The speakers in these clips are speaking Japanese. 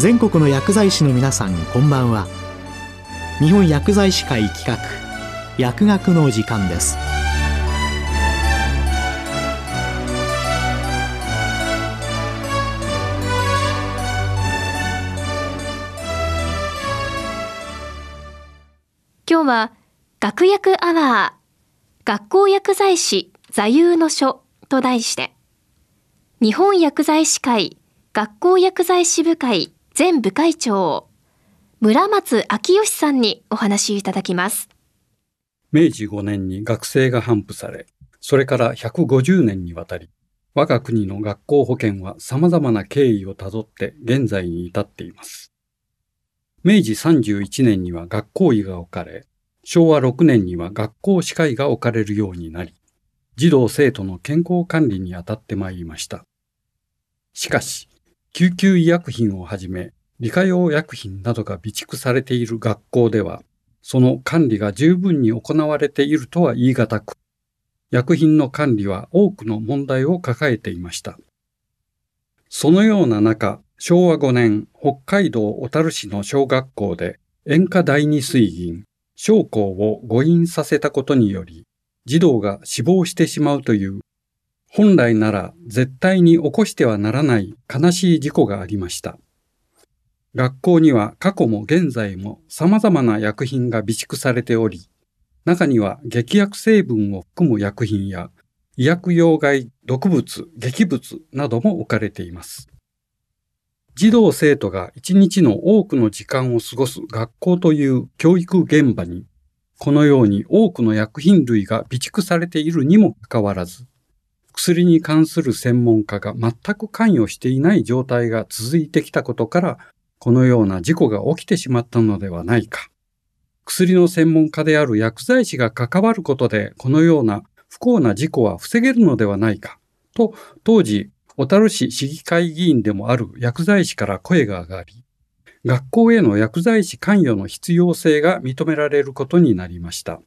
全国の薬剤師の皆さんこんばんは。日本薬剤師会企画薬学の時間です。今日は学薬アワー学校薬剤師座右の書と題して日本薬剤師会学校薬剤師部会前部会長村松昭義さんにお話いただきます明治5年に学制が頒布されそれから150年にわたり我が国の学校保険は様々な経緯をたどって現在に至っています明治31年には学校医が置かれ、昭和6年には学校歯科医が置かれるようになり、児童生徒の健康管理に当たってまいりました。しかし、救急医薬品をはじめ、理科用薬品などが備蓄されている学校では、その管理が十分に行われているとは言い難く、薬品の管理は多くの問題を抱えていました。そのような中、昭和5年、北海道小樽市の小学校で塩化第二水銀、小香を誤飲させたことにより、児童が死亡してしまうという、本来なら絶対に起こしてはならない悲しい事故がありました。学校には過去も現在も様々な薬品が備蓄されており、中には劇薬成分を含む薬品や医薬用害毒物、劇物なども置かれています。児童生徒が一日の多くの時間を過ごす学校という教育現場に、このように多くの薬品類が備蓄されているにもかかわらず、薬に関する専門家が全く関与していない状態が続いてきたことから、このような事故が起きてしまったのではないか。薬の専門家である薬剤師が関わることで、このような不幸な事故は防げるのではないか。と、当時、小樽市市議会議員でもある薬剤師から声が上がり、学校への薬剤師関与の必要性が認められることになりました。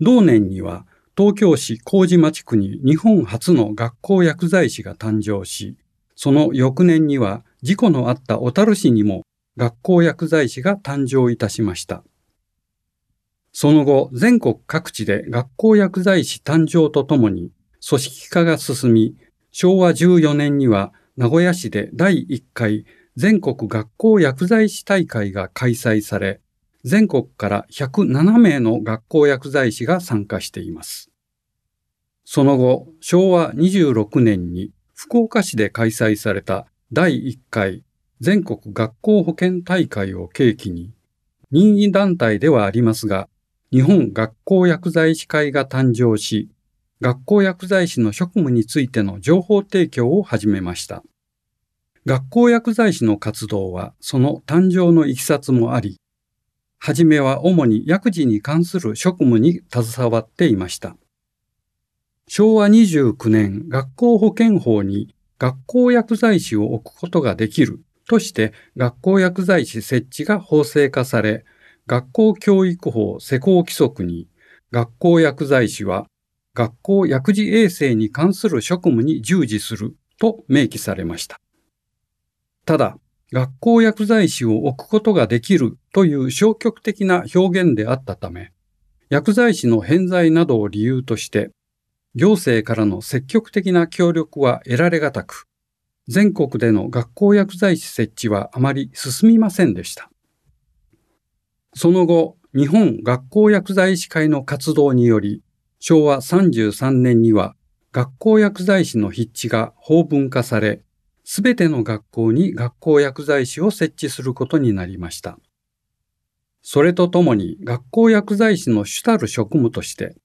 同年には東京市麹町区に日本初の学校薬剤師が誕生し、その翌年には事故のあった小樽市にも学校薬剤師が誕生いたしました。その後、全国各地で学校薬剤師誕生とともに組織化が進み、昭和14年には名古屋市で第1回全国学校薬剤師大会が開催され、全国から107名の学校薬剤師が参加しています。その後、昭和26年に福岡市で開催された第1回全国学校保健大会を契機に、任意団体ではありますが、日本学校薬剤師会が誕生し、学校薬剤師の職務についての情報提供を始めました。学校薬剤師の活動はその誕生のいきさつもあり、はじめは主に薬事に関する職務に携わっていました。昭和29年学校保健法に学校薬剤師を置くことができるとして学校薬剤師設置が法制化され、学校教育法施行規則に学校薬剤師は学校薬事衛生に関する職務に従事すると明記されました。ただ、学校薬剤師を置くことができるという消極的な表現であったため、薬剤師の偏在などを理由として、行政からの積極的な協力は得られがたく、全国での学校薬剤師設置はあまり進みませんでした。その後、日本学校薬剤師会の活動により、昭和33年には学校薬剤師の筆致が法文化され、すべての学校に学校薬剤師を設置することになりました。それとともに学校薬剤師の主たる職務として、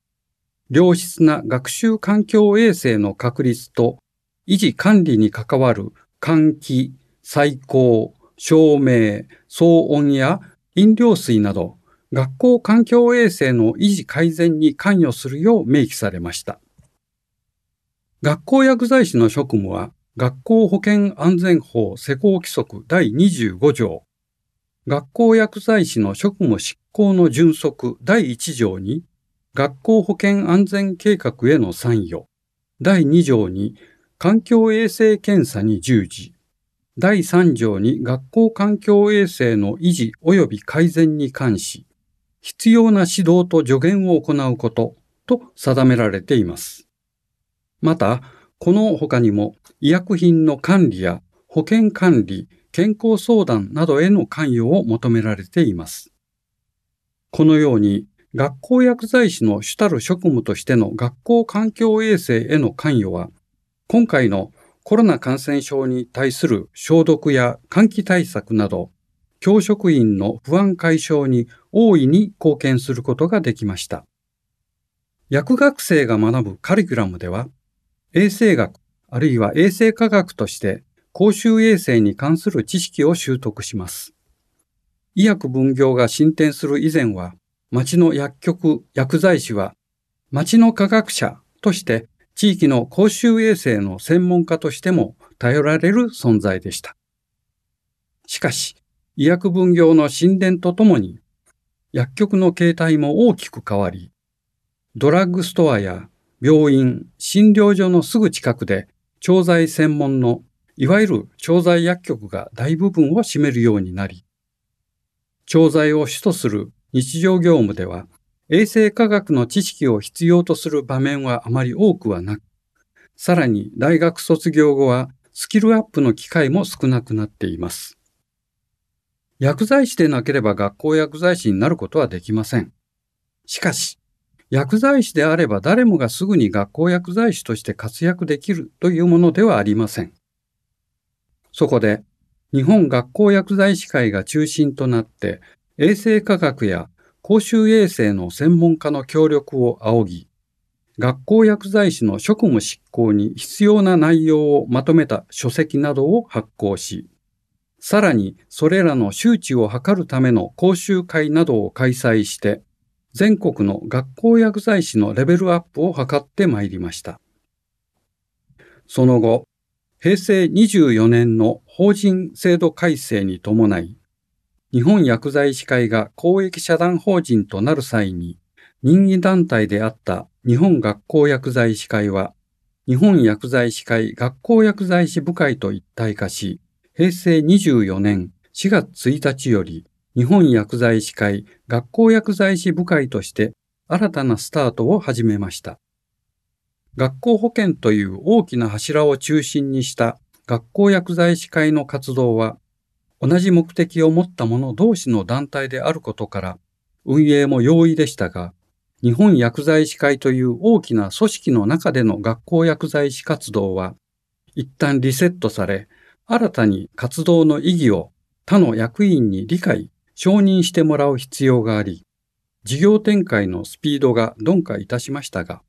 良質な学習環境衛生の確立と維持管理に関わる換気、最高、照明、騒音や飲料水など学校環境衛生の維持改善に関与するよう明記されました。学校薬剤師の職務は、学校保健安全法施行規則第25条、学校薬剤師の職務執行の準則第1条に、学校保健安全計画への参与、第2条に、環境衛生検査に従事、第3条に学校環境衛生の維持及び改善に関し、必要な指導と助言を行うことと定められています。また、この他にも医薬品の管理や保健管理、健康相談などへの関与を求められています。このように学校薬剤師の主たる職務としての学校環境衛生への関与は、今回のコロナ感染症に対する消毒や換気対策など、教職員の不安解消に大いに貢献することができました。薬学生が学ぶカリキュラムでは、衛生学あるいは衛生科学として公衆衛生に関する知識を習得します。医薬分業が進展する以前は、町の薬局、薬剤師は、町の科学者として地域の公衆衛生の専門家としても頼られる存在でした。しかし、医薬分業の進展とともに、薬局の形態も大きく変わり、ドラッグストアや病院、診療所のすぐ近くで調剤専門のいわゆる調剤薬局が大部分を占めるようになり、調剤を主とする日常業務では衛生科学の知識を必要とする場面はあまり多くはなく、さらに大学卒業後はスキルアップの機会も少なくなっています。薬剤師でなければ学校薬剤師になることはできません。しかし、薬剤師であれば誰もがすぐに学校薬剤師として活躍できるというものではありません。そこで、日本学校薬剤師会が中心となって衛生科学や公衆衛生の専門家の協力を仰ぎ、学校薬剤師の職務執行に必要な内容をまとめた書籍などを発行し、さらにそれらの周知を図るための講習会などを開催して、全国の学校薬剤師のレベルアップを図ってまいりました。その後、平成24年の法人制度改正に伴い、日本薬剤師会が公益社団法人となる際に、任意団体であった日本学校薬剤師会は、日本薬剤師会学校薬剤師部会と一体化し、平成24年4月1日より、日本薬剤師会学校薬剤師部会として新たなスタートを始めました。学校保健という大きな柱を中心にした学校薬剤師会の活動は同じ目的を持った者同士の団体であることから、運営も容易でしたが、日本薬剤師会という大きな組織の中での学校薬剤師活動は、一旦リセットされ、新たに活動の意義を他の役員に理解、承認してもらう必要があり、事業展開のスピードが鈍化いたしましたが、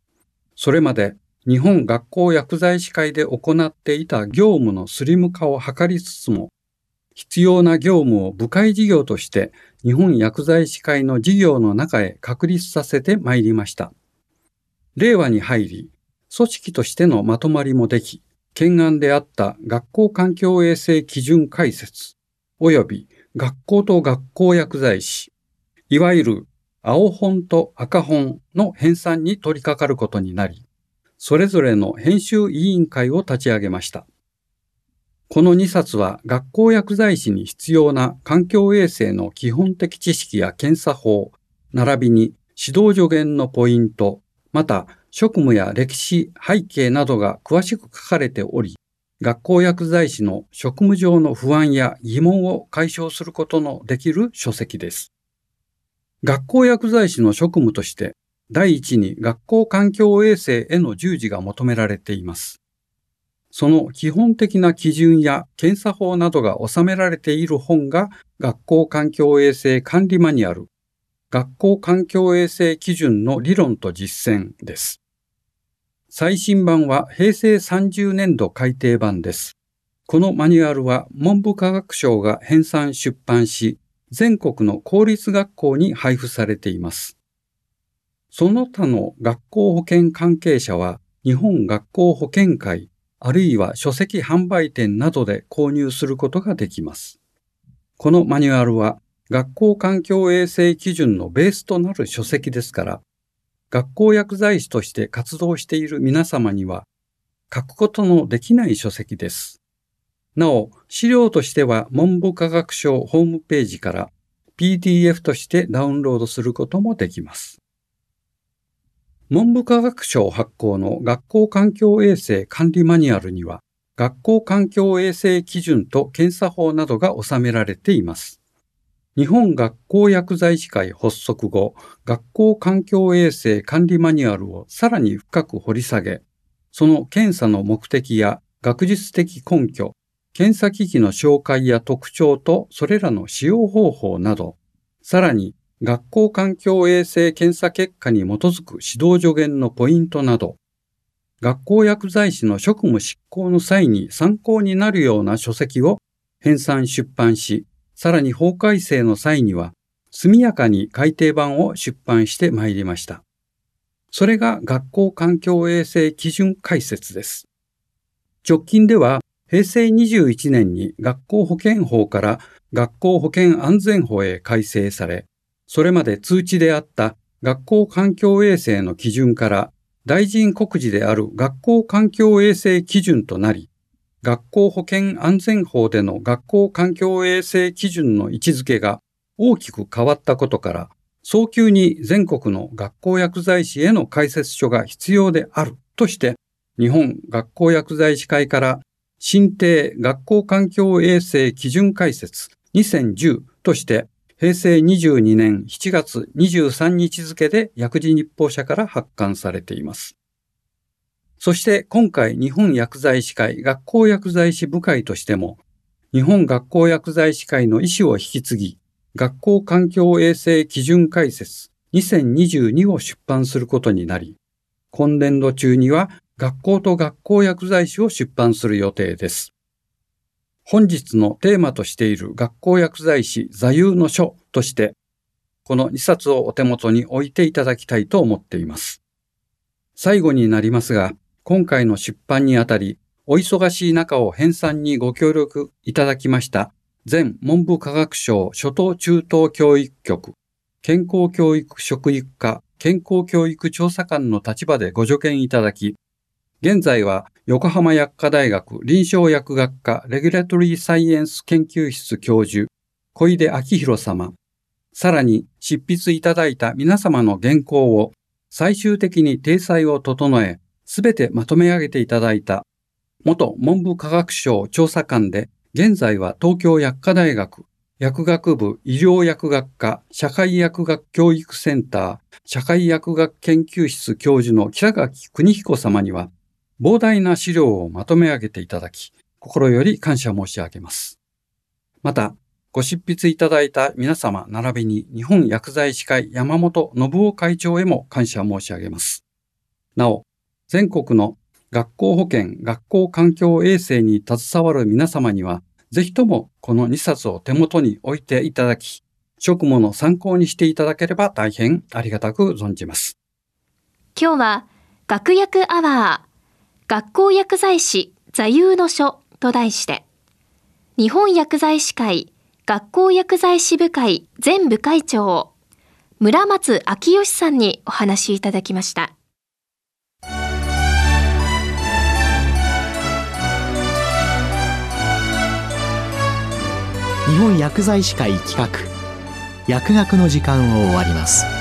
それまで日本学校薬剤師会で行っていた業務のスリム化を図りつつも、必要な業務を部会事業として日本薬剤師会の事業の中へ確立させてまいりました。令和に入り、組織としてのまとまりもでき、懸案であった学校環境衛生基準解説、及び学校と学校薬剤師、いわゆる青本と赤本の編纂に取り掛かることになり、それぞれの編集委員会を立ち上げました。この2冊は学校薬剤師に必要な環境衛生の基本的知識や検査法、並びに指導助言のポイント、また職務や歴史、背景などが詳しく書かれており、学校薬剤師の職務上の不安や疑問を解消することのできる書籍です。学校薬剤師の職務として、第一に学校環境衛生への従事が求められています。その基本的な基準や検査法などが収められている本が学校環境衛生管理マニュアル、学校環境衛生基準の理論と実践です。最新版は平成30年度改訂版です。このマニュアルは文部科学省が編纂出版し、全国の公立学校に配布されています。その他の学校保健関係者は日本学校保健会あるいは書籍販売店などで購入することができます。このマニュアルは学校環境衛生基準のベースとなる書籍ですから、学校薬剤師として活動している皆様には書くことのできない書籍です。なお、資料としては文部科学省ホームページから PDF としてダウンロードすることもできます。文部科学省発行の学校環境衛生管理マニュアルには、学校環境衛生基準と検査法などが収められています。日本学校薬剤師会発足後、学校環境衛生管理マニュアルをさらに深く掘り下げ、その検査の目的や学術的根拠、検査機器の紹介や特徴とそれらの使用方法など、さらに学校環境衛生検査結果に基づく指導助言のポイントなど、学校薬剤師の職務執行の際に参考になるような書籍を編纂出版し、さらに法改正の際には、速やかに改訂版を出版してまいりました。それが学校環境衛生基準解説です。直近では、平成21年に学校保健法から学校保健安全法へ改正され、それまで通知であった学校環境衛生の基準から大臣告示である学校環境衛生基準となり、学校保健安全法での学校環境衛生基準の位置づけが大きく変わったことから、早急に全国の学校薬剤師への解説書が必要であるとして、日本学校薬剤師会から新定学校環境衛生基準解説2010として平成22年7月23日付で薬事日報社から発刊されています。そして今回日本薬剤師会学校薬剤師部会としても、日本学校薬剤師会の意思を引き継ぎ、学校環境衛生基準解説2022を出版することになり、今年度中には学校と学校薬剤師を出版する予定です。本日のテーマとしている学校薬剤師座右の書として、この2冊をお手元に置いていただきたいと思っています。最後になりますが、今回の出版にあたり、お忙しい中を編纂にご協力いただきました、前文部科学省初等中等教育局、健康教育職育課、健康教育調査官の立場でご助言いただき、現在は横浜薬科大学臨床薬学科レギュレトリーサイエンス研究室教授、小出明宏様、さらに執筆いただいた皆様の原稿を最終的に体裁を整え、すべてまとめ上げていただいた、元文部科学省調査官で、現在は東京薬科大学薬学部医療薬学科社会薬学教育センター社会薬学研究室教授の北垣邦彦様には、膨大な資料をまとめ上げていただき、心より感謝申し上げます。また、ご執筆いただいた皆様並びに日本薬剤師会山本信夫会長へも感謝申し上げます。なお、全国の学校保健、学校環境衛生に携わる皆様には、ぜひともこの2冊を手元に置いていただき、職務の参考にしていただければ大変ありがたく存じます。今日は、学薬アワー、学校薬剤師座右の書と題して、日本薬剤師会学校薬剤師部会前部会長、村松昭義さんにお話いただきました。日本薬剤師会企画。薬学の時間を終わります。